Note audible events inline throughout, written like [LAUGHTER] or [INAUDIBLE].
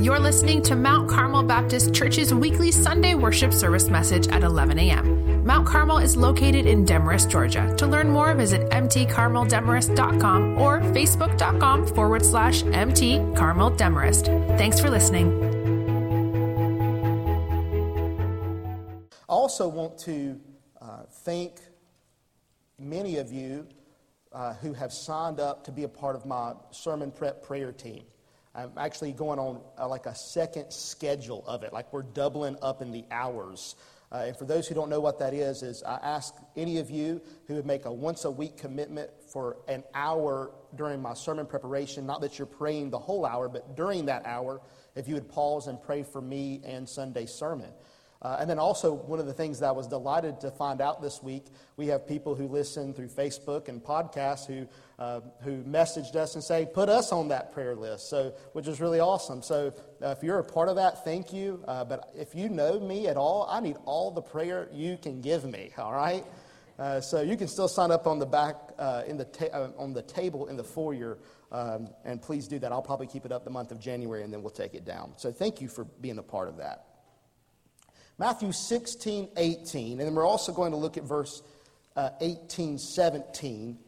You're listening to Mount Carmel Baptist Church's weekly Sunday worship service message at 11 a.m. Mount Carmel is located in Demorest, Georgia. To learn more, visit mtcarmeldemorest.com or facebook.com forward slash mtcarmeldemorest. Thanks for listening. I also want to uh, thank many of you uh, who have signed up to be a part of my sermon prep prayer team. I'm actually going on uh, like a second schedule of it, like we're doubling up in the hours. Uh, and for those who don't know what that is, is I ask any of you who would make a once a week commitment for an hour during my sermon preparation, not that you're praying the whole hour, but during that hour, if you would pause and pray for me and Sunday sermon. Uh, and then also, one of the things that I was delighted to find out this week, we have people who listen through Facebook and podcasts who, uh, who messaged us and say, put us on that prayer list, so, which is really awesome. So uh, if you're a part of that, thank you. Uh, but if you know me at all, I need all the prayer you can give me, all right? Uh, so you can still sign up on the back, uh, in the ta- on the table in the foyer, um, and please do that. I'll probably keep it up the month of January, and then we'll take it down. So thank you for being a part of that. Matthew 16, 18, and then we're also going to look at verse uh, 18, 17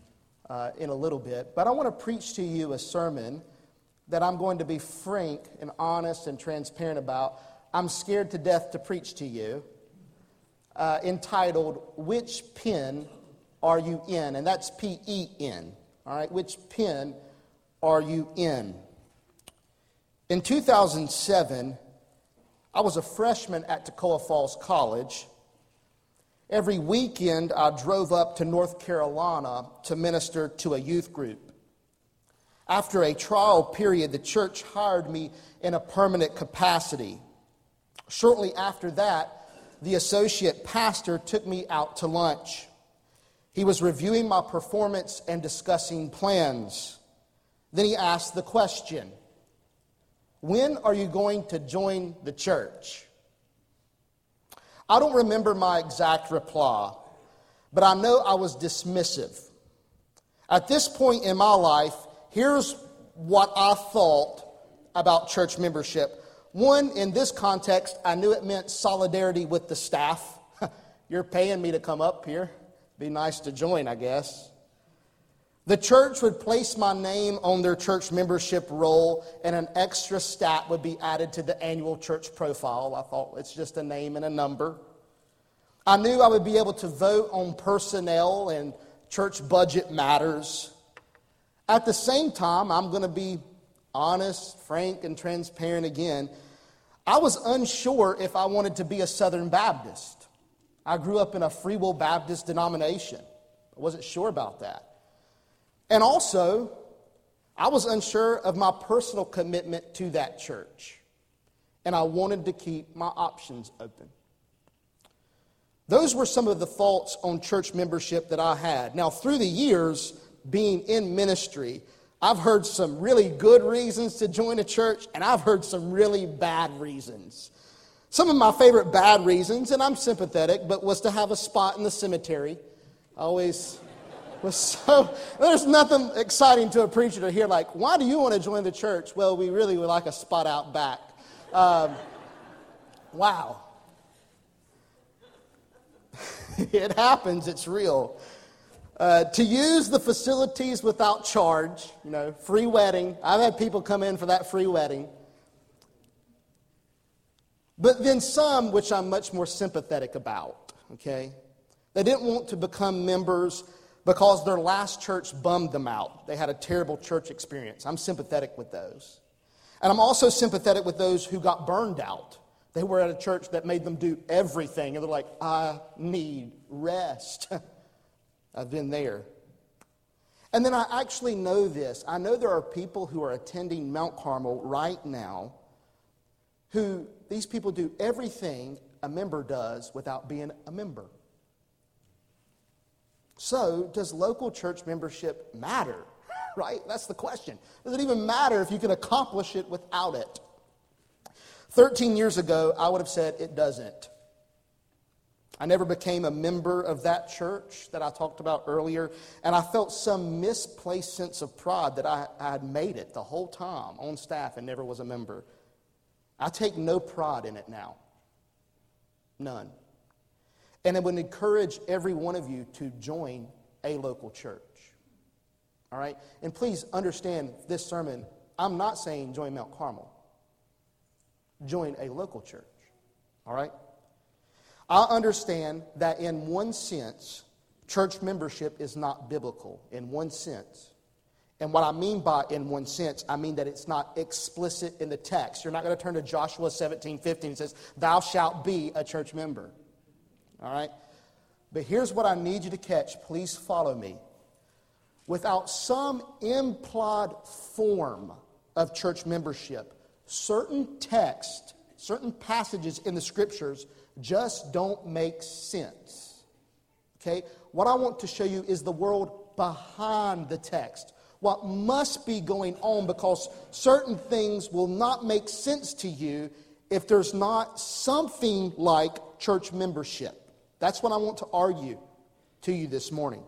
uh, in a little bit. But I want to preach to you a sermon that I'm going to be frank and honest and transparent about. I'm scared to death to preach to you, uh, entitled, Which Pen Are You In? And that's P E N. All right, which pen are you in? In 2007, I was a freshman at Toccoa Falls College. Every weekend, I drove up to North Carolina to minister to a youth group. After a trial period, the church hired me in a permanent capacity. Shortly after that, the associate pastor took me out to lunch. He was reviewing my performance and discussing plans. Then he asked the question when are you going to join the church? I don't remember my exact reply, but I know I was dismissive. At this point in my life, here's what I thought about church membership. One, in this context, I knew it meant solidarity with the staff. [LAUGHS] You're paying me to come up here. Be nice to join, I guess. The church would place my name on their church membership roll, and an extra stat would be added to the annual church profile. I thought it's just a name and a number. I knew I would be able to vote on personnel and church budget matters. At the same time, I'm going to be honest, frank, and transparent again. I was unsure if I wanted to be a Southern Baptist. I grew up in a Free Will Baptist denomination. I wasn't sure about that. And also, I was unsure of my personal commitment to that church. And I wanted to keep my options open. Those were some of the thoughts on church membership that I had. Now, through the years being in ministry, I've heard some really good reasons to join a church, and I've heard some really bad reasons. Some of my favorite bad reasons, and I'm sympathetic, but was to have a spot in the cemetery. I always was [LAUGHS] so, there's nothing exciting to a preacher to hear, like, why do you want to join the church? Well, we really would like a spot out back. Um, wow. [LAUGHS] it happens, it's real. Uh, to use the facilities without charge, you know, free wedding. I've had people come in for that free wedding. But then some, which I'm much more sympathetic about, okay? They didn't want to become members because their last church bummed them out. They had a terrible church experience. I'm sympathetic with those. And I'm also sympathetic with those who got burned out. They were at a church that made them do everything, and they're like, I need rest. [LAUGHS] I've been there. And then I actually know this. I know there are people who are attending Mount Carmel right now who these people do everything a member does without being a member. So, does local church membership matter? Right? That's the question. Does it even matter if you can accomplish it without it? 13 years ago, I would have said it doesn't. I never became a member of that church that I talked about earlier, and I felt some misplaced sense of pride that I, I had made it the whole time on staff and never was a member. I take no pride in it now. None. And I would encourage every one of you to join a local church. All right? And please understand this sermon, I'm not saying join Mount Carmel. Join a local church. All right? I understand that in one sense, church membership is not biblical, in one sense. And what I mean by in one sense, I mean that it's not explicit in the text. You're not going to turn to Joshua 17, 15 and says, Thou shalt be a church member. All right? But here's what I need you to catch. Please follow me. Without some implied form of church membership, certain texts, certain passages in the scriptures just don't make sense. Okay? What I want to show you is the world behind the text what must be going on because certain things will not make sense to you if there's not something like church membership. That's what I want to argue to you this morning.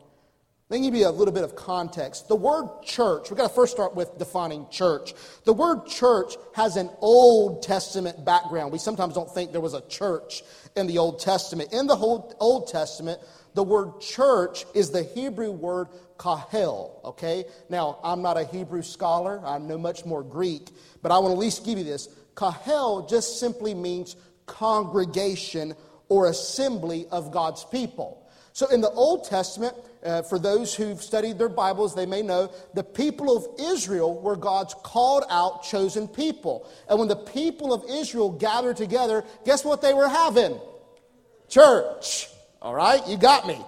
Let me give you a little bit of context. The word church, we've got to first start with defining church. The word church has an Old Testament background. We sometimes don't think there was a church in the Old Testament. In the whole Old Testament, the word church is the Hebrew word qahal, okay? Now, I'm not a Hebrew scholar, I know much more Greek, but I want to at least give you this. Qahal just simply means congregation or assembly of God's people. So in the Old Testament, uh, for those who've studied their Bibles, they may know the people of Israel were God's called out, chosen people. And when the people of Israel gathered together, guess what they were having? Church. All right, you got me.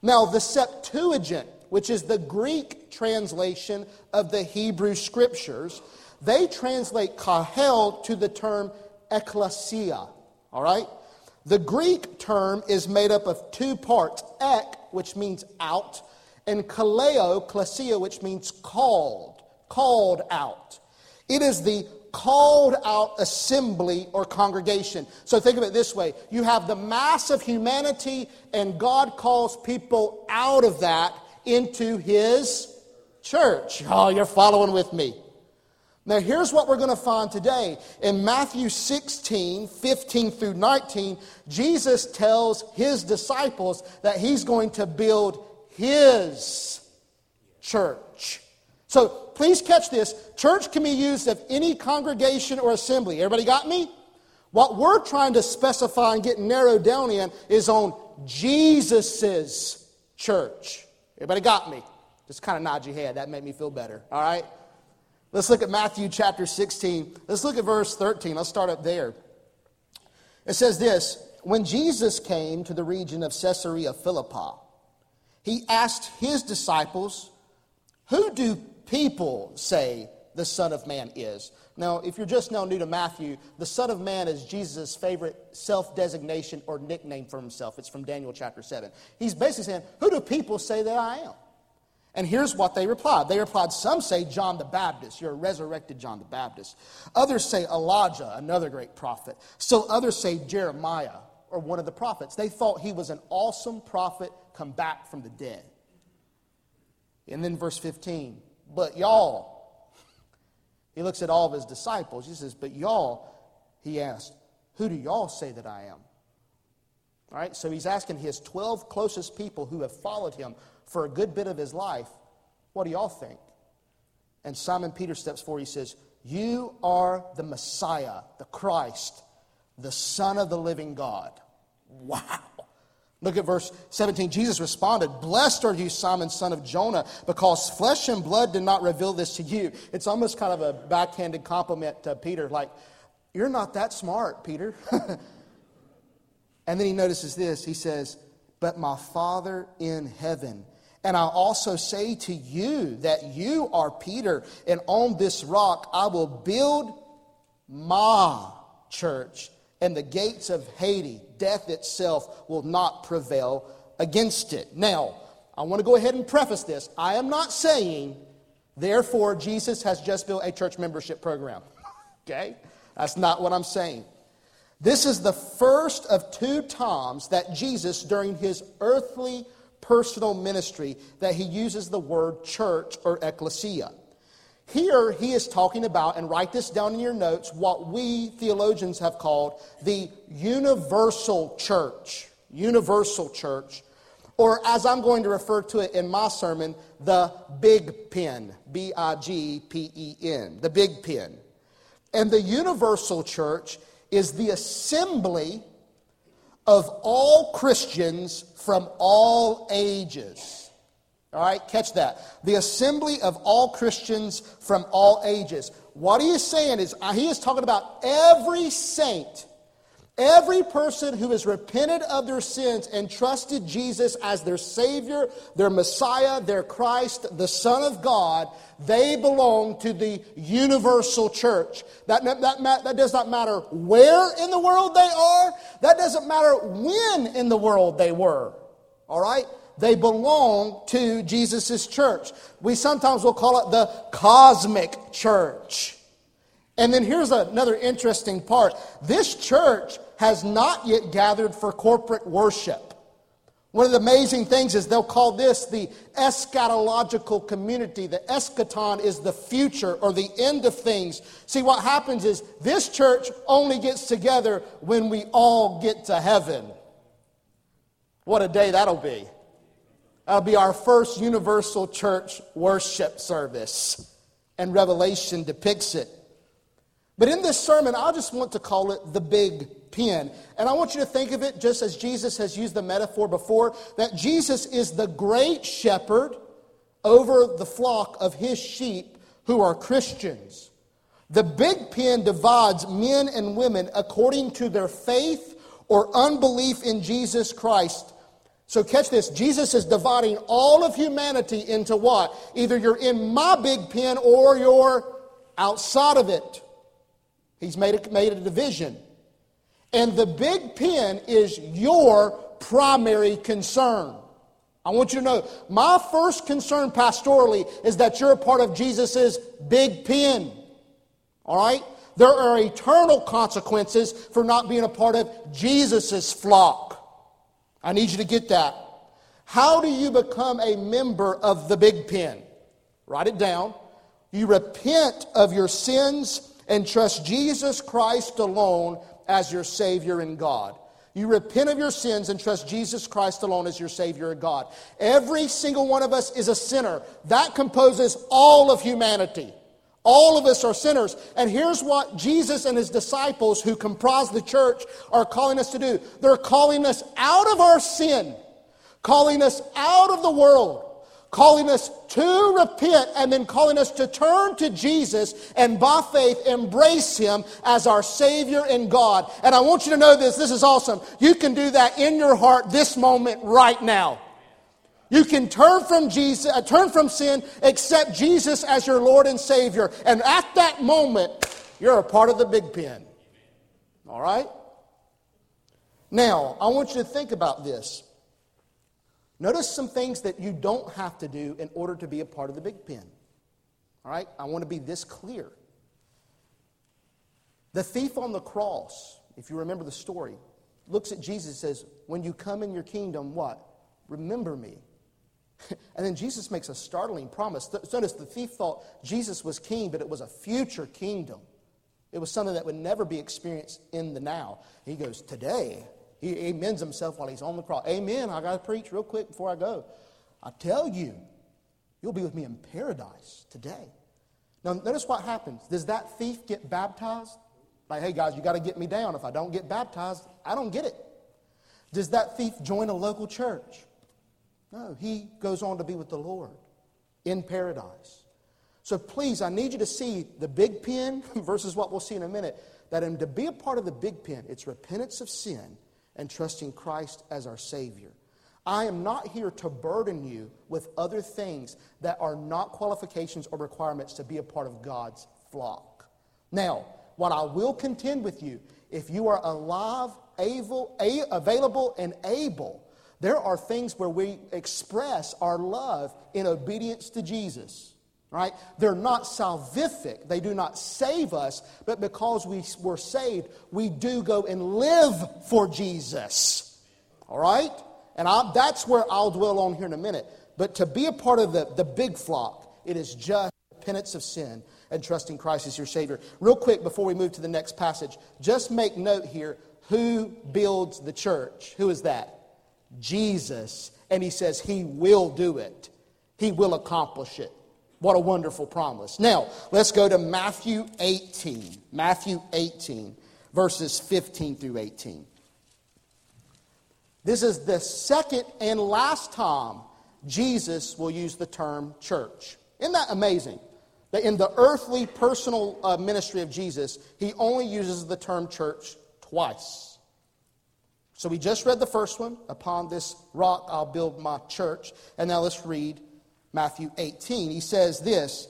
Now, the Septuagint which is the Greek translation of the Hebrew scriptures, they translate qahal to the term ecclesia. All right? The Greek term is made up of two parts ek, which means out, and kaleo, klesia, which means called, called out. It is the called out assembly or congregation. So think of it this way you have the mass of humanity, and God calls people out of that into his church. [LAUGHS] Oh, you're following with me. Now, here's what we're going to find today. In Matthew 16, 15 through 19, Jesus tells his disciples that he's going to build his church. So please catch this. Church can be used of any congregation or assembly. Everybody got me? What we're trying to specify and get narrowed down in is on Jesus's church. Everybody got me? Just kind of nod your head. That made me feel better. All right? Let's look at Matthew chapter 16. Let's look at verse 13. Let's start up there. It says this When Jesus came to the region of Caesarea Philippi, he asked his disciples, Who do people say the Son of Man is? Now, if you're just now new to Matthew, the Son of Man is Jesus' favorite self designation or nickname for himself. It's from Daniel chapter 7. He's basically saying, Who do people say that I am? And here's what they replied. They replied, Some say John the Baptist. You're a resurrected John the Baptist. Others say Elijah, another great prophet. Still others say Jeremiah or one of the prophets. They thought he was an awesome prophet come back from the dead. And then verse 15, But y'all, he looks at all of his disciples. He says, But y'all, he asked, Who do y'all say that I am? All right, so he's asking his 12 closest people who have followed him for a good bit of his life, What do y'all think? And Simon Peter steps forward. He says, You are the Messiah, the Christ, the Son of the living God. Wow. Look at verse 17. Jesus responded, Blessed are you, Simon, son of Jonah, because flesh and blood did not reveal this to you. It's almost kind of a backhanded compliment to Peter, like, You're not that smart, Peter. [LAUGHS] and then he notices this. He says, But my Father in heaven. And I also say to you that you are Peter, and on this rock I will build my church, and the gates of Hades death itself will not prevail against it. Now, I want to go ahead and preface this. I am not saying, therefore, Jesus has just built a church membership program. okay? That's not what I'm saying. This is the first of two times that Jesus, during his earthly personal ministry, that he uses the word church or ecclesia. Here he is talking about, and write this down in your notes, what we theologians have called the universal church. Universal church. Or as I'm going to refer to it in my sermon, the big pen. B I G P E N. The big pen. And the universal church is the assembly of all Christians from all ages. All right, catch that. The assembly of all Christians from all ages. What he is saying is, uh, he is talking about every saint, every person who has repented of their sins and trusted Jesus as their Savior, their Messiah, their Christ, the Son of God, they belong to the universal church. That, that, that does not matter where in the world they are, that doesn't matter when in the world they were. All right? they belong to Jesus' church. We sometimes will call it the cosmic church. And then here's another interesting part this church has not yet gathered for corporate worship. One of the amazing things is they'll call this the eschatological community. The eschaton is the future or the end of things. See, what happens is this church only gets together when we all get to heaven. What a day that'll be. That'll be our first universal church worship service. And Revelation depicts it. But in this sermon, I just want to call it the big pen. And I want you to think of it just as Jesus has used the metaphor before that Jesus is the great shepherd over the flock of his sheep who are Christians. The big pen divides men and women according to their faith or unbelief in Jesus Christ so catch this Jesus is dividing all of humanity into what? Either you're in my big pen or you're outside of it. He's made a, made a division. And the big pen is your primary concern. I want you to know my first concern pastorally is that you're a part of Jesus' big pen. All right? There are eternal consequences for not being a part of Jesus' flock. I need you to get that. How do you become a member of the big pen? Write it down. You repent of your sins and trust Jesus Christ alone as your Savior and God. You repent of your sins and trust Jesus Christ alone as your Savior and God. Every single one of us is a sinner. That composes all of humanity. All of us are sinners. And here's what Jesus and his disciples, who comprise the church, are calling us to do they're calling us out of our sin, calling us out of the world, calling us to repent, and then calling us to turn to Jesus and by faith embrace him as our Savior and God. And I want you to know this this is awesome. You can do that in your heart this moment right now. You can turn from Jesus, uh, turn from sin, accept Jesus as your Lord and Savior, and at that moment, you're a part of the big pen. All right? Now, I want you to think about this. Notice some things that you don't have to do in order to be a part of the big pen. All right? I want to be this clear. The thief on the cross, if you remember the story, looks at Jesus and says, When you come in your kingdom, what? Remember me. [LAUGHS] And then Jesus makes a startling promise. Notice the thief thought Jesus was king, but it was a future kingdom. It was something that would never be experienced in the now. He goes, Today, he amens himself while he's on the cross. Amen. I got to preach real quick before I go. I tell you, you'll be with me in paradise today. Now, notice what happens. Does that thief get baptized? Like, hey, guys, you got to get me down. If I don't get baptized, I don't get it. Does that thief join a local church? No, he goes on to be with the Lord in paradise. So please, I need you to see the big pen [LAUGHS] versus what we'll see in a minute. That to be a part of the big pen, it's repentance of sin and trusting Christ as our Savior. I am not here to burden you with other things that are not qualifications or requirements to be a part of God's flock. Now, what I will contend with you, if you are alive, able, available, and able there are things where we express our love in obedience to Jesus. Right? They're not salvific. They do not save us, but because we were saved, we do go and live for Jesus. All right? And I, that's where I'll dwell on here in a minute. But to be a part of the, the big flock, it is just repentance of sin and trusting Christ as your Savior. Real quick before we move to the next passage, just make note here who builds the church? Who is that? Jesus. And he says he will do it, he will accomplish it. What a wonderful promise. Now, let's go to Matthew 18. Matthew 18, verses 15 through 18. This is the second and last time Jesus will use the term church. Isn't that amazing? That in the earthly personal uh, ministry of Jesus, he only uses the term church twice. So we just read the first one, Upon this rock I'll build my church. And now let's read Matthew 18. He says this,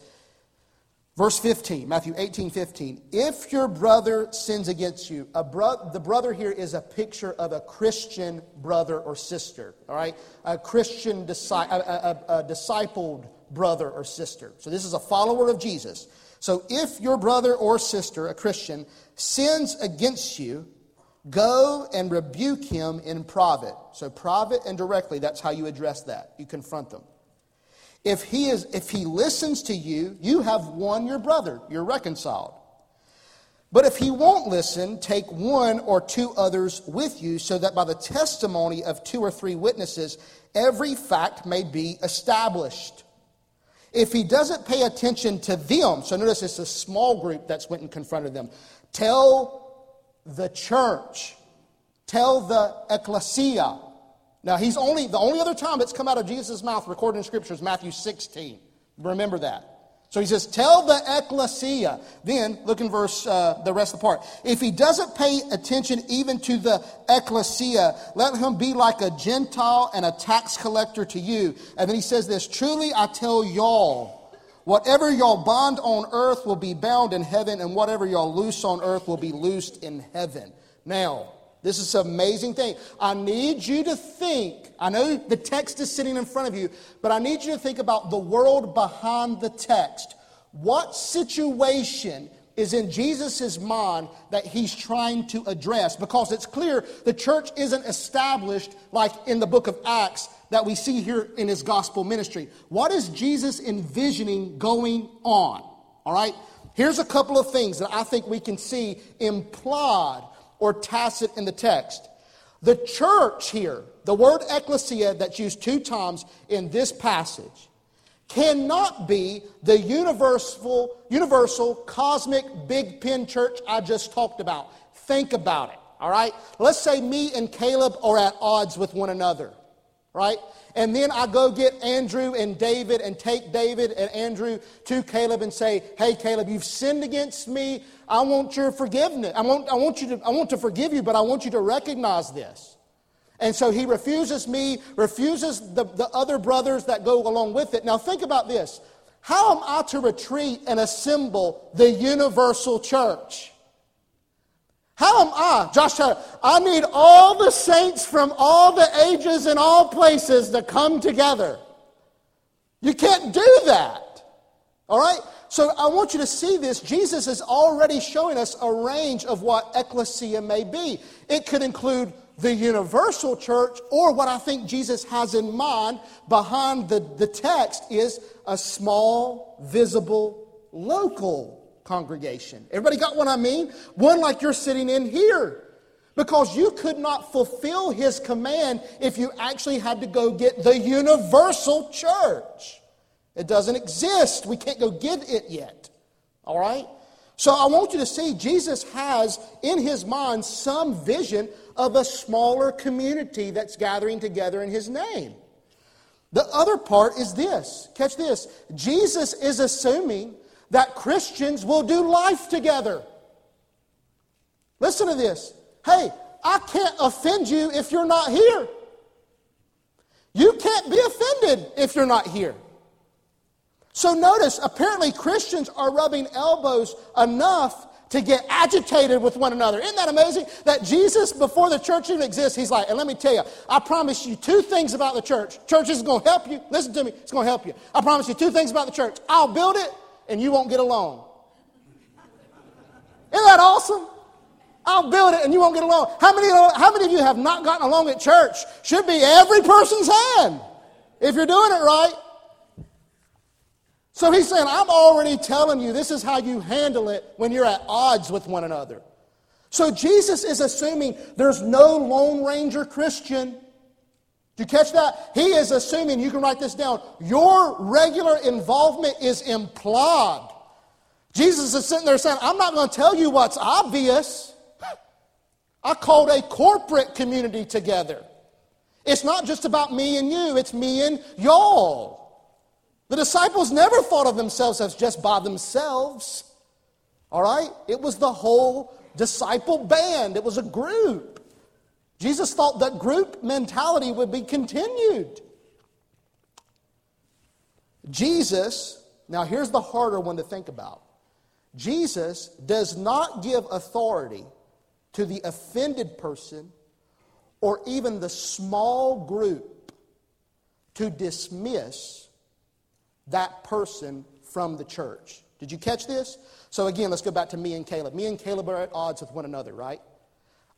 verse 15, Matthew 18, 15. If your brother sins against you, bro- the brother here is a picture of a Christian brother or sister, all right? A Christian, disci- a, a, a discipled brother or sister. So this is a follower of Jesus. So if your brother or sister, a Christian, sins against you, go and rebuke him in private. So private and directly, that's how you address that. You confront them. If he, is, if he listens to you, you have won your brother. You're reconciled. But if he won't listen, take one or two others with you, so that by the testimony of two or three witnesses, every fact may be established. If he doesn't pay attention to them, so notice it's a small group that's went and confronted them, tell the church, tell the ecclesia, now, he's only, the only other time it's come out of Jesus' mouth recorded in Scripture is Matthew 16. Remember that. So he says, Tell the ecclesia. Then, look in verse, uh, the rest of the part. If he doesn't pay attention even to the ecclesia, let him be like a Gentile and a tax collector to you. And then he says this Truly I tell y'all, whatever y'all bond on earth will be bound in heaven, and whatever y'all loose on earth will be loosed in heaven. Now, this is an amazing thing. I need you to think. I know the text is sitting in front of you, but I need you to think about the world behind the text. What situation is in Jesus' mind that he's trying to address? Because it's clear the church isn't established like in the book of Acts that we see here in his gospel ministry. What is Jesus envisioning going on? All right? Here's a couple of things that I think we can see implied or tacit in the text. The church here, the word ecclesia that's used two times in this passage, cannot be the universal, universal cosmic big pen church I just talked about. Think about it, all right? Let's say me and Caleb are at odds with one another, right? And then I go get Andrew and David and take David and Andrew to Caleb and say, Hey, Caleb, you've sinned against me. I want your forgiveness. I want, I want, you to, I want to forgive you, but I want you to recognize this. And so he refuses me, refuses the, the other brothers that go along with it. Now think about this. How am I to retreat and assemble the universal church? How am I, Josh Tyler? I need all the saints from all the ages and all places to come together. You can't do that. All right? So I want you to see this. Jesus is already showing us a range of what ecclesia may be. It could include the universal church, or what I think Jesus has in mind behind the, the text is a small, visible, local congregation. Everybody got what I mean? One like you're sitting in here. Because you could not fulfill his command if you actually had to go get the universal church. It doesn't exist. We can't go get it yet. All right? So I want you to see Jesus has in his mind some vision of a smaller community that's gathering together in his name. The other part is this catch this Jesus is assuming that Christians will do life together. Listen to this. Hey, I can't offend you if you're not here. You can't be offended if you're not here. So notice, apparently Christians are rubbing elbows enough to get agitated with one another. Isn't that amazing? That Jesus, before the church even exists, he's like, and let me tell you, I promise you two things about the church. Church is going to help you. Listen to me, it's going to help you. I promise you two things about the church. I'll build it, and you won't get along. Isn't that awesome? I'll build it and you won't get along. How many, how many of you have not gotten along at church? Should be every person's hand if you're doing it right. So he's saying, I'm already telling you this is how you handle it when you're at odds with one another. So Jesus is assuming there's no Lone Ranger Christian. Do you catch that? He is assuming, you can write this down, your regular involvement is implied. Jesus is sitting there saying, I'm not going to tell you what's obvious. I called a corporate community together. It's not just about me and you, it's me and y'all. The disciples never thought of themselves as just by themselves. All right? It was the whole disciple band, it was a group. Jesus thought that group mentality would be continued. Jesus, now here's the harder one to think about. Jesus does not give authority to the offended person or even the small group to dismiss that person from the church. Did you catch this? So, again, let's go back to me and Caleb. Me and Caleb are at odds with one another, right?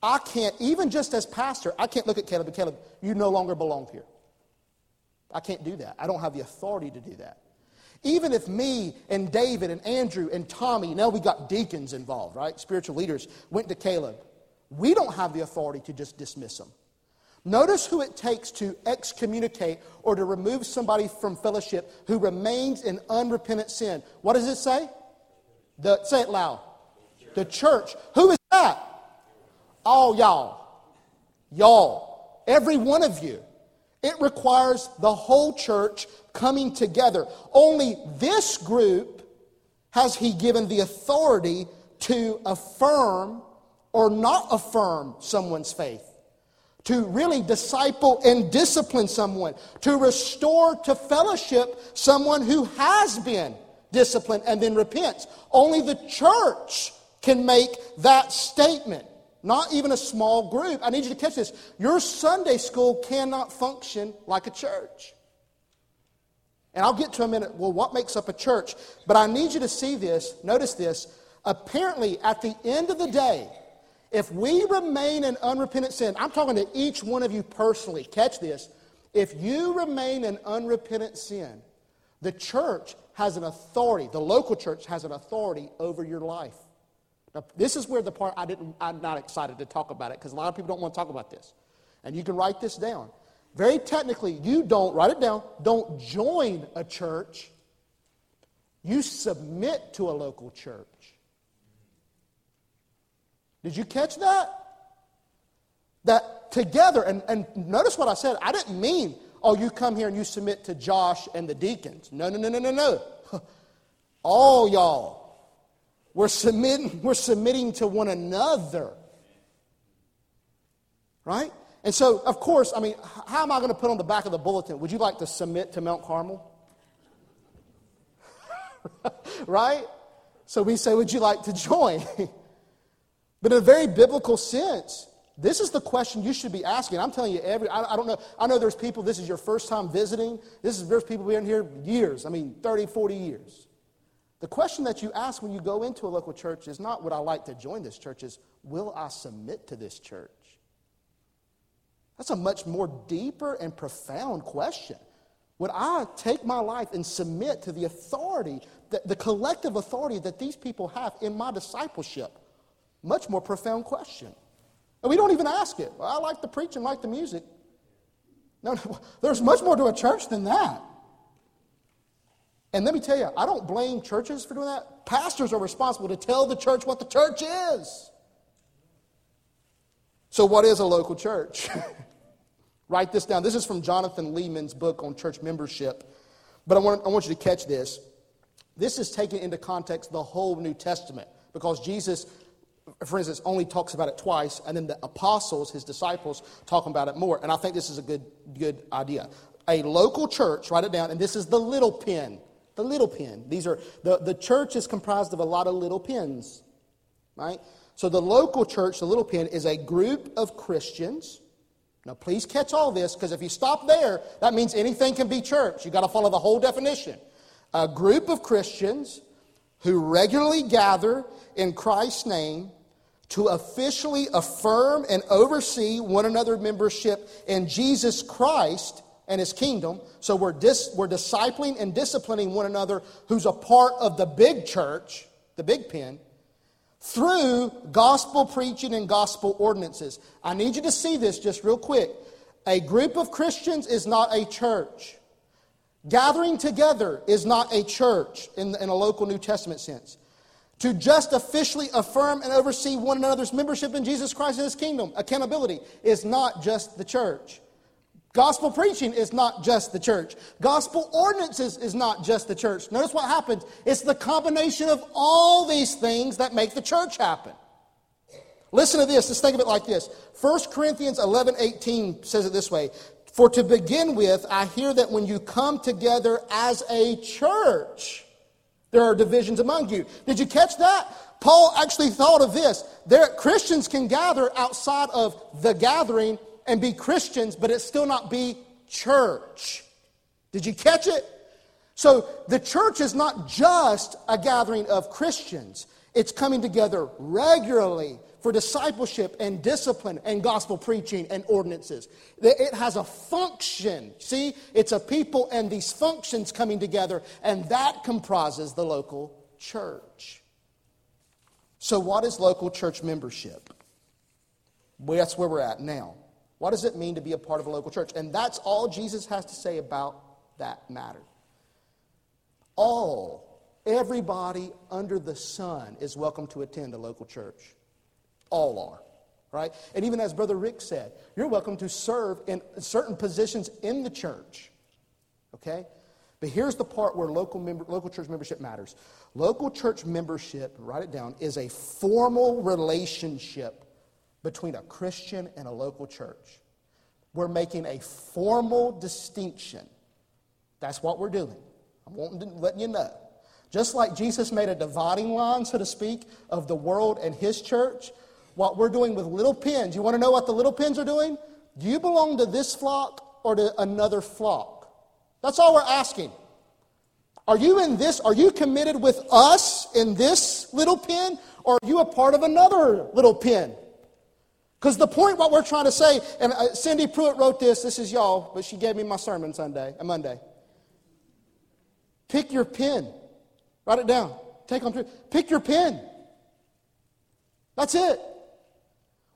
I can't, even just as pastor, I can't look at Caleb and Caleb, you no longer belong here. I can't do that. I don't have the authority to do that. Even if me and David and Andrew and Tommy, now we got deacons involved, right? Spiritual leaders went to Caleb. We don't have the authority to just dismiss them. Notice who it takes to excommunicate or to remove somebody from fellowship who remains in unrepentant sin. What does it say? The, say it loud. The church. Who is that? All y'all. Y'all. Every one of you. It requires the whole church coming together. Only this group has he given the authority to affirm or not affirm someone's faith, to really disciple and discipline someone, to restore to fellowship someone who has been disciplined and then repents. Only the church can make that statement not even a small group. I need you to catch this. Your Sunday school cannot function like a church. And I'll get to a minute, well, what makes up a church? But I need you to see this, notice this. Apparently, at the end of the day, if we remain in unrepentant sin, I'm talking to each one of you personally, catch this. If you remain in unrepentant sin, the church has an authority, the local church has an authority over your life. Now, this is where the part I didn't, I'm not excited to talk about it because a lot of people don't want to talk about this. And you can write this down. Very technically, you don't, write it down, don't join a church. You submit to a local church. Did you catch that? That together, and, and notice what I said. I didn't mean, oh, you come here and you submit to Josh and the deacons. No, no, no, no, no, no. [LAUGHS] All y'all. We're submitting, we're submitting to one another. Right? And so, of course, I mean, how am I going to put on the back of the bulletin? Would you like to submit to Mount Carmel? [LAUGHS] right? So we say, Would you like to join? [LAUGHS] but in a very biblical sense, this is the question you should be asking. I'm telling you, every, I, I, don't know, I know there's people, this is your first time visiting. This is, there's people been here years, I mean, 30, 40 years. The question that you ask when you go into a local church is not, would I like to join this church, is, will I submit to this church? That's a much more deeper and profound question. Would I take my life and submit to the authority, the, the collective authority that these people have in my discipleship? Much more profound question. And we don't even ask it. Well, I like the preaching, like the music. No, no, [LAUGHS] there's much more to a church than that. And let me tell you, I don't blame churches for doing that. Pastors are responsible to tell the church what the church is. So, what is a local church? [LAUGHS] Write this down. This is from Jonathan Leeman's book on church membership. But I want, I want you to catch this. This is taking into context the whole New Testament because Jesus, for instance, only talks about it twice, and then the apostles, his disciples, talk about it more. And I think this is a good, good idea. A local church, write it down, and this is the little pen the little pen. These are the, the church is comprised of a lot of little pens, right? So the local church, the little pen, is a group of Christians. Now, please catch all this because if you stop there, that means anything can be church. You've got to follow the whole definition. A group of Christians who regularly gather in Christ's name to officially affirm and oversee one another's membership in Jesus Christ and his kingdom. So we're, dis, we're discipling and disciplining one another who's a part of the big church, the big pen, through gospel preaching and gospel ordinances. I need you to see this just real quick. A group of Christians is not a church. Gathering together is not a church in, in a local New Testament sense. To just officially affirm and oversee one another's membership in Jesus Christ and His kingdom, accountability, is not just the church. Gospel preaching is not just the church. Gospel ordinances is not just the church. Notice what happens. It's the combination of all these things that make the church happen. Listen to this. Let's think of it like this. 1 Corinthians 11 18 says it this way For to begin with, I hear that when you come together as a church, there are divisions among you. Did you catch that? Paul actually thought of this. There, Christians can gather outside of the gathering and be Christians, but it still not be church. Did you catch it? So the church is not just a gathering of Christians, it's coming together regularly for discipleship and discipline and gospel preaching and ordinances. It has a function. See, it's a people and these functions coming together, and that comprises the local church. So, what is local church membership? Well, that's where we're at now. What does it mean to be a part of a local church? And that's all Jesus has to say about that matter. All, everybody under the sun is welcome to attend a local church. All are, right? And even as Brother Rick said, you're welcome to serve in certain positions in the church, okay? But here's the part where local, member, local church membership matters. Local church membership, write it down, is a formal relationship between a Christian and a local church. We're making a formal distinction. That's what we're doing. I'm wanting to let you know. Just like Jesus made a dividing line, so to speak, of the world and his church, what we're doing with little pens, you want to know what the little pens are doing? Do you belong to this flock or to another flock? That's all we're asking. Are you in this? Are you committed with us in this little pen? Or are you a part of another little pen? Because the point, what we're trying to say, and uh, Cindy Pruitt wrote this, this is y'all, but she gave me my sermon Sunday, a uh, Monday. Pick your pen. Write it down. Take on Pick your pen. That's it.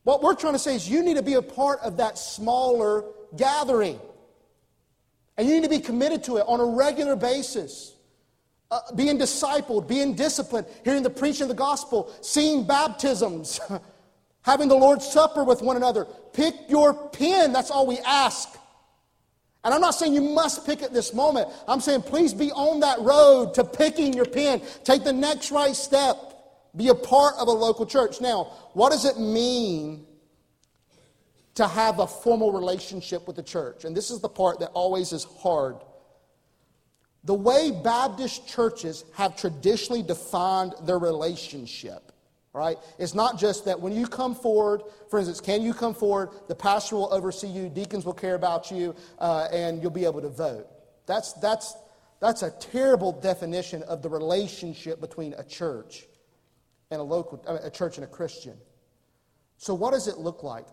What we're trying to say is you need to be a part of that smaller gathering. And you need to be committed to it on a regular basis. Uh, being discipled, being disciplined, hearing the preaching of the gospel, seeing baptisms. [LAUGHS] having the Lord's Supper with one another. Pick your pen. That's all we ask. And I'm not saying you must pick at this moment. I'm saying please be on that road to picking your pen. Take the next right step. Be a part of a local church. Now, what does it mean to have a formal relationship with the church? And this is the part that always is hard. The way Baptist churches have traditionally defined their relationship right? It's not just that when you come forward, for instance, can you come forward? The pastor will oversee you, deacons will care about you, uh, and you'll be able to vote. That's, that's, that's a terrible definition of the relationship between a church and a local, a church and a Christian. So, what does it look like?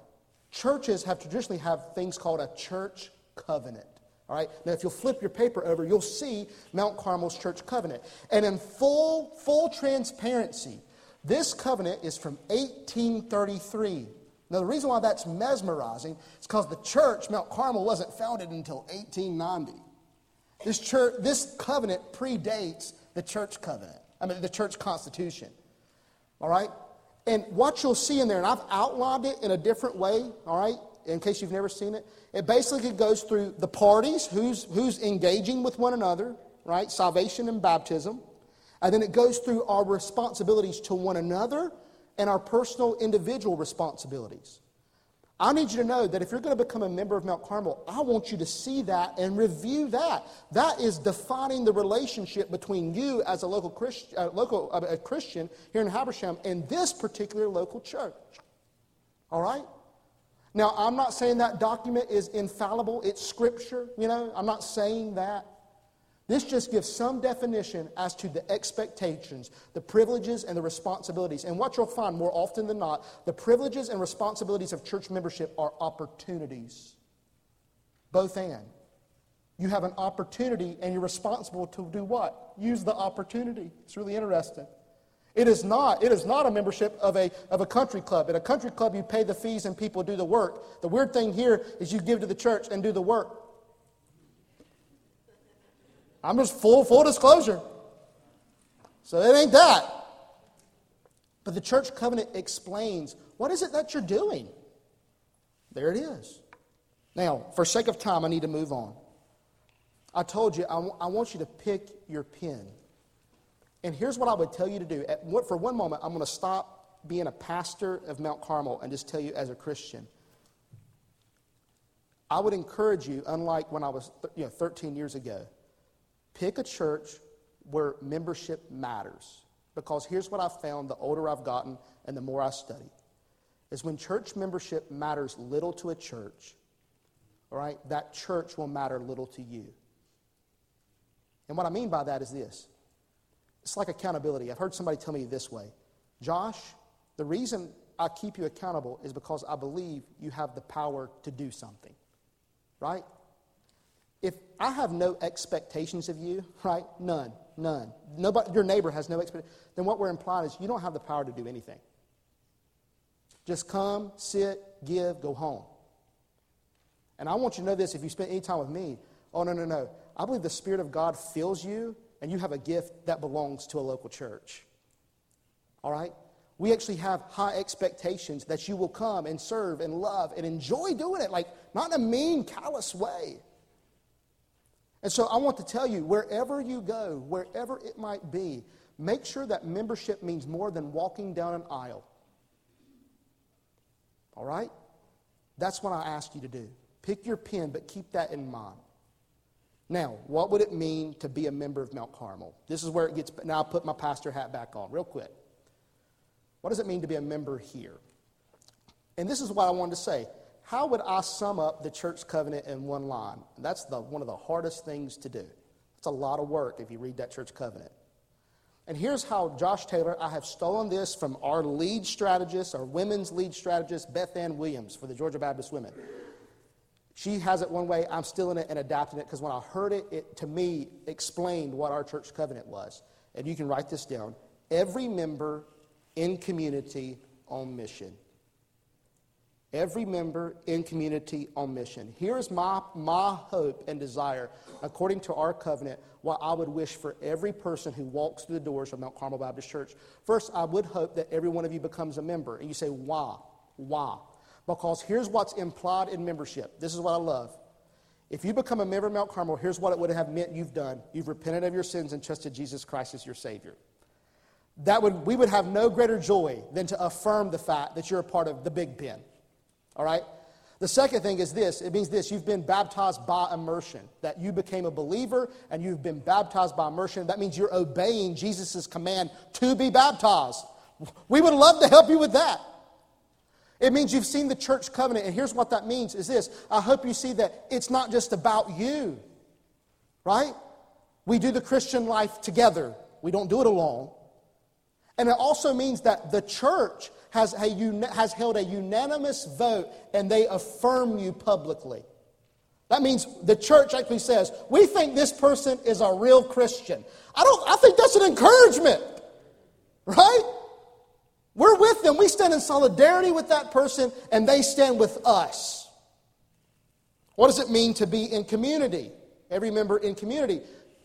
Churches have traditionally have things called a church covenant. All right. Now, if you'll flip your paper over, you'll see Mount Carmel's church covenant. And in full, full transparency, this covenant is from 1833. Now, the reason why that's mesmerizing is because the church, Mount Carmel, wasn't founded until 1890. This, church, this covenant predates the church covenant, I mean, the church constitution. All right? And what you'll see in there, and I've outlined it in a different way, all right, in case you've never seen it, it basically goes through the parties, who's, who's engaging with one another, right? Salvation and baptism. And then it goes through our responsibilities to one another and our personal individual responsibilities. I need you to know that if you're going to become a member of Mount Carmel, I want you to see that and review that. That is defining the relationship between you as a local, Christ, uh, local uh, a Christian here in Habersham and this particular local church. All right? Now, I'm not saying that document is infallible, it's scripture, you know, I'm not saying that. This just gives some definition as to the expectations, the privileges, and the responsibilities. And what you'll find more often than not, the privileges and responsibilities of church membership are opportunities. Both and. You have an opportunity and you're responsible to do what? Use the opportunity. It's really interesting. It is not, it is not a membership of a, of a country club. In a country club, you pay the fees and people do the work. The weird thing here is you give to the church and do the work. I'm just full, full disclosure. So it ain't that. But the church covenant explains what is it that you're doing? There it is. Now, for sake of time, I need to move on. I told you, I, w- I want you to pick your pen. And here's what I would tell you to do. For one moment, I'm going to stop being a pastor of Mount Carmel and just tell you as a Christian. I would encourage you, unlike when I was you know, 13 years ago, pick a church where membership matters. Because here's what I've found the older I've gotten and the more I study is when church membership matters little to a church, all right, that church will matter little to you. And what I mean by that is this it's like accountability. I've heard somebody tell me this way Josh, the reason I keep you accountable is because I believe you have the power to do something, right? I have no expectations of you, right? None, none. Nobody, your neighbor has no expectation. Then what we're implying is you don't have the power to do anything. Just come, sit, give, go home. And I want you to know this if you spend any time with me. Oh, no, no, no. I believe the Spirit of God fills you, and you have a gift that belongs to a local church. All right? We actually have high expectations that you will come and serve and love and enjoy doing it, like not in a mean, callous way. And so I want to tell you wherever you go, wherever it might be, make sure that membership means more than walking down an aisle. All right? That's what I ask you to do. Pick your pen, but keep that in mind. Now, what would it mean to be a member of Mount Carmel? This is where it gets. Now, I'll put my pastor hat back on real quick. What does it mean to be a member here? And this is what I wanted to say. How would I sum up the church covenant in one line? That's the, one of the hardest things to do. It's a lot of work if you read that church covenant. And here's how Josh Taylor, I have stolen this from our lead strategist, our women's lead strategist, Beth Ann Williams for the Georgia Baptist Women. She has it one way, I'm stealing it and adapting it because when I heard it, it to me explained what our church covenant was. And you can write this down. Every member in community on mission. Every member in community on mission. Here's my, my hope and desire, according to our covenant, what I would wish for every person who walks through the doors of Mount Carmel Baptist Church. First, I would hope that every one of you becomes a member. And you say, why? Why? Because here's what's implied in membership. This is what I love. If you become a member of Mount Carmel, here's what it would have meant you've done. You've repented of your sins and trusted Jesus Christ as your Savior. That would, we would have no greater joy than to affirm the fact that you're a part of the big pen. All right? The second thing is this it means this you've been baptized by immersion, that you became a believer and you've been baptized by immersion. That means you're obeying Jesus' command to be baptized. We would love to help you with that. It means you've seen the church covenant, and here's what that means is this I hope you see that it's not just about you, right? We do the Christian life together, we don't do it alone. And it also means that the church has, a, has held a unanimous vote and they affirm you publicly. That means the church actually says, we think this person is a real Christian. I don't I think that's an encouragement. Right? We're with them. We stand in solidarity with that person and they stand with us. What does it mean to be in community? Every member in community.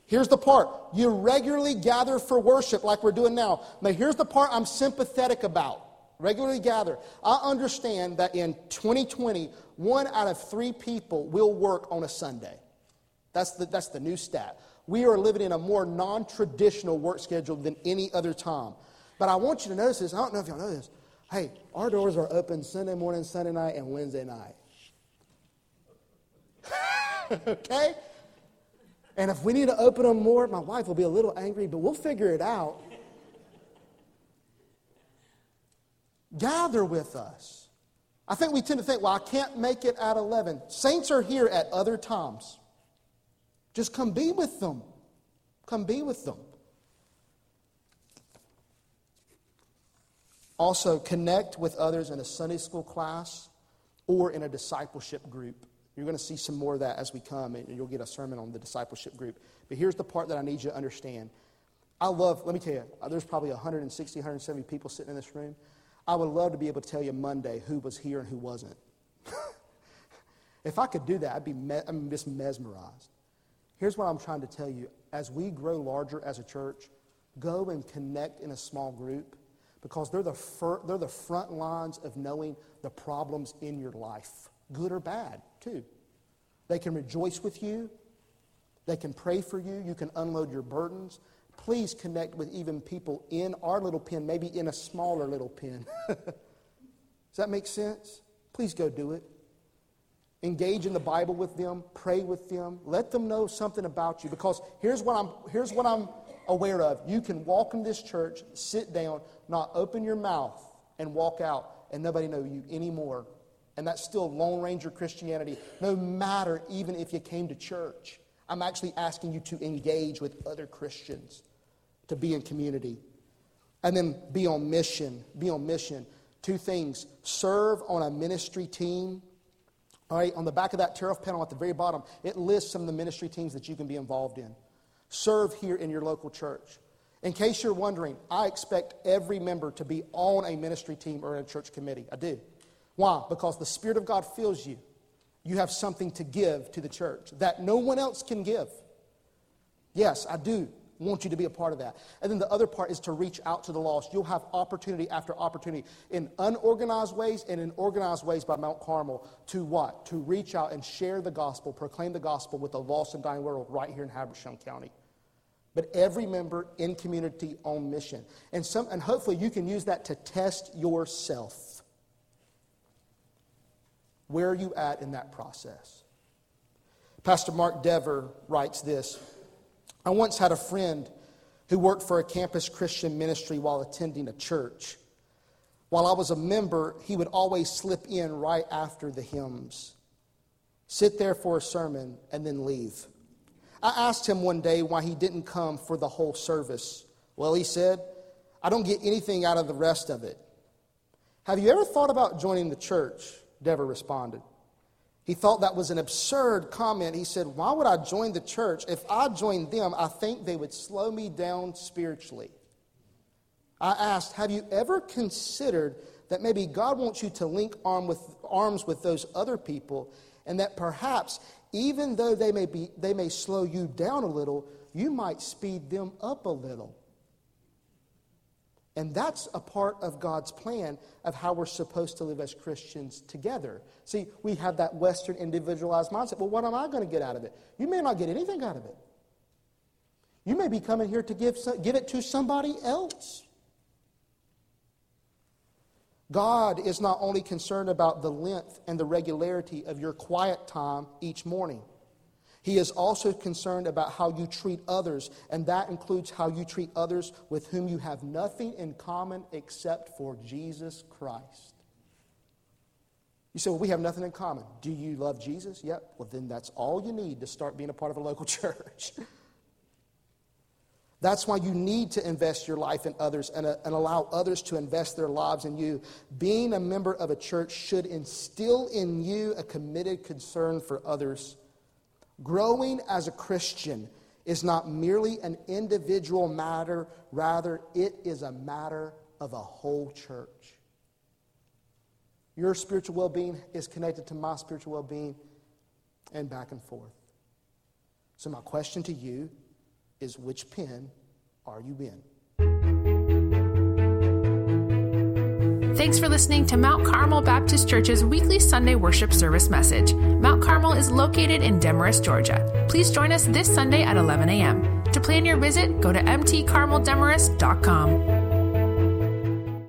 Here's the part. You regularly gather for worship like we're doing now. Now here's the part I'm sympathetic about regularly gather. I understand that in 2020, one out of three people will work on a Sunday. That's the, that's the new stat. We are living in a more non traditional work schedule than any other time. But I want you to notice this. I don't know if y'all know this. Hey, our doors are open Sunday morning, Sunday night, and Wednesday night. [LAUGHS] okay? And if we need to open them more, my wife will be a little angry, but we'll figure it out. Gather with us. I think we tend to think, well, I can't make it at 11. Saints are here at other times. Just come be with them. Come be with them. Also, connect with others in a Sunday school class or in a discipleship group. You're going to see some more of that as we come, and you'll get a sermon on the discipleship group. But here's the part that I need you to understand. I love, let me tell you, there's probably 160, 170 people sitting in this room. I would love to be able to tell you Monday who was here and who wasn't. [LAUGHS] if I could do that, I'd be me- I'm just mesmerized. Here's what I'm trying to tell you. As we grow larger as a church, go and connect in a small group because they're the, fir- they're the front lines of knowing the problems in your life, good or bad, too. They can rejoice with you, they can pray for you, you can unload your burdens. Please connect with even people in our little pen, maybe in a smaller little pen. [LAUGHS] Does that make sense? Please go do it. Engage in the Bible with them, pray with them, let them know something about you. Because here's what I'm, here's what I'm aware of. You can walk in this church, sit down, not open your mouth, and walk out, and nobody know you anymore. And that's still Lone Ranger Christianity, no matter even if you came to church. I'm actually asking you to engage with other Christians, to be in community. And then be on mission. Be on mission. Two things serve on a ministry team all right, on the back of that tariff panel at the very bottom, it lists some of the ministry teams that you can be involved in. Serve here in your local church. In case you're wondering, I expect every member to be on a ministry team or in a church committee. I do. Why? Because the Spirit of God fills you. You have something to give to the church that no one else can give. Yes, I do want you to be a part of that. And then the other part is to reach out to the lost. You'll have opportunity after opportunity in unorganized ways and in organized ways by Mount Carmel to what? To reach out and share the gospel, proclaim the gospel with the lost and dying world right here in Habersham County. But every member in community on mission. And, some, and hopefully you can use that to test yourself. Where are you at in that process? Pastor Mark Dever writes this I once had a friend who worked for a campus Christian ministry while attending a church. While I was a member, he would always slip in right after the hymns, sit there for a sermon, and then leave. I asked him one day why he didn't come for the whole service. Well, he said, I don't get anything out of the rest of it. Have you ever thought about joining the church? Dever responded. He thought that was an absurd comment. He said, Why would I join the church? If I joined them, I think they would slow me down spiritually. I asked, Have you ever considered that maybe God wants you to link arm with, arms with those other people, and that perhaps, even though they may, be, they may slow you down a little, you might speed them up a little? And that's a part of God's plan of how we're supposed to live as Christians together. See, we have that Western individualized mindset. Well, what am I going to get out of it? You may not get anything out of it. You may be coming here to give, give it to somebody else. God is not only concerned about the length and the regularity of your quiet time each morning. He is also concerned about how you treat others, and that includes how you treat others with whom you have nothing in common except for Jesus Christ. You say, Well, we have nothing in common. Do you love Jesus? Yep. Well, then that's all you need to start being a part of a local [LAUGHS] church. That's why you need to invest your life in others and, uh, and, allow others to invest their lives in you. Being a member of a church should instill in you a committed concern for others Growing as a Christian is not merely an individual matter, rather, it is a matter of a whole church. Your spiritual well being is connected to my spiritual well being, and back and forth. So, my question to you is which pen are you in? Thanks for listening to Mount Carmel Baptist Church's weekly Sunday worship service message. Mount Carmel is located in Demorest, Georgia. Please join us this Sunday at 11 a.m. To plan your visit, go to mtcarmeldemorest.com.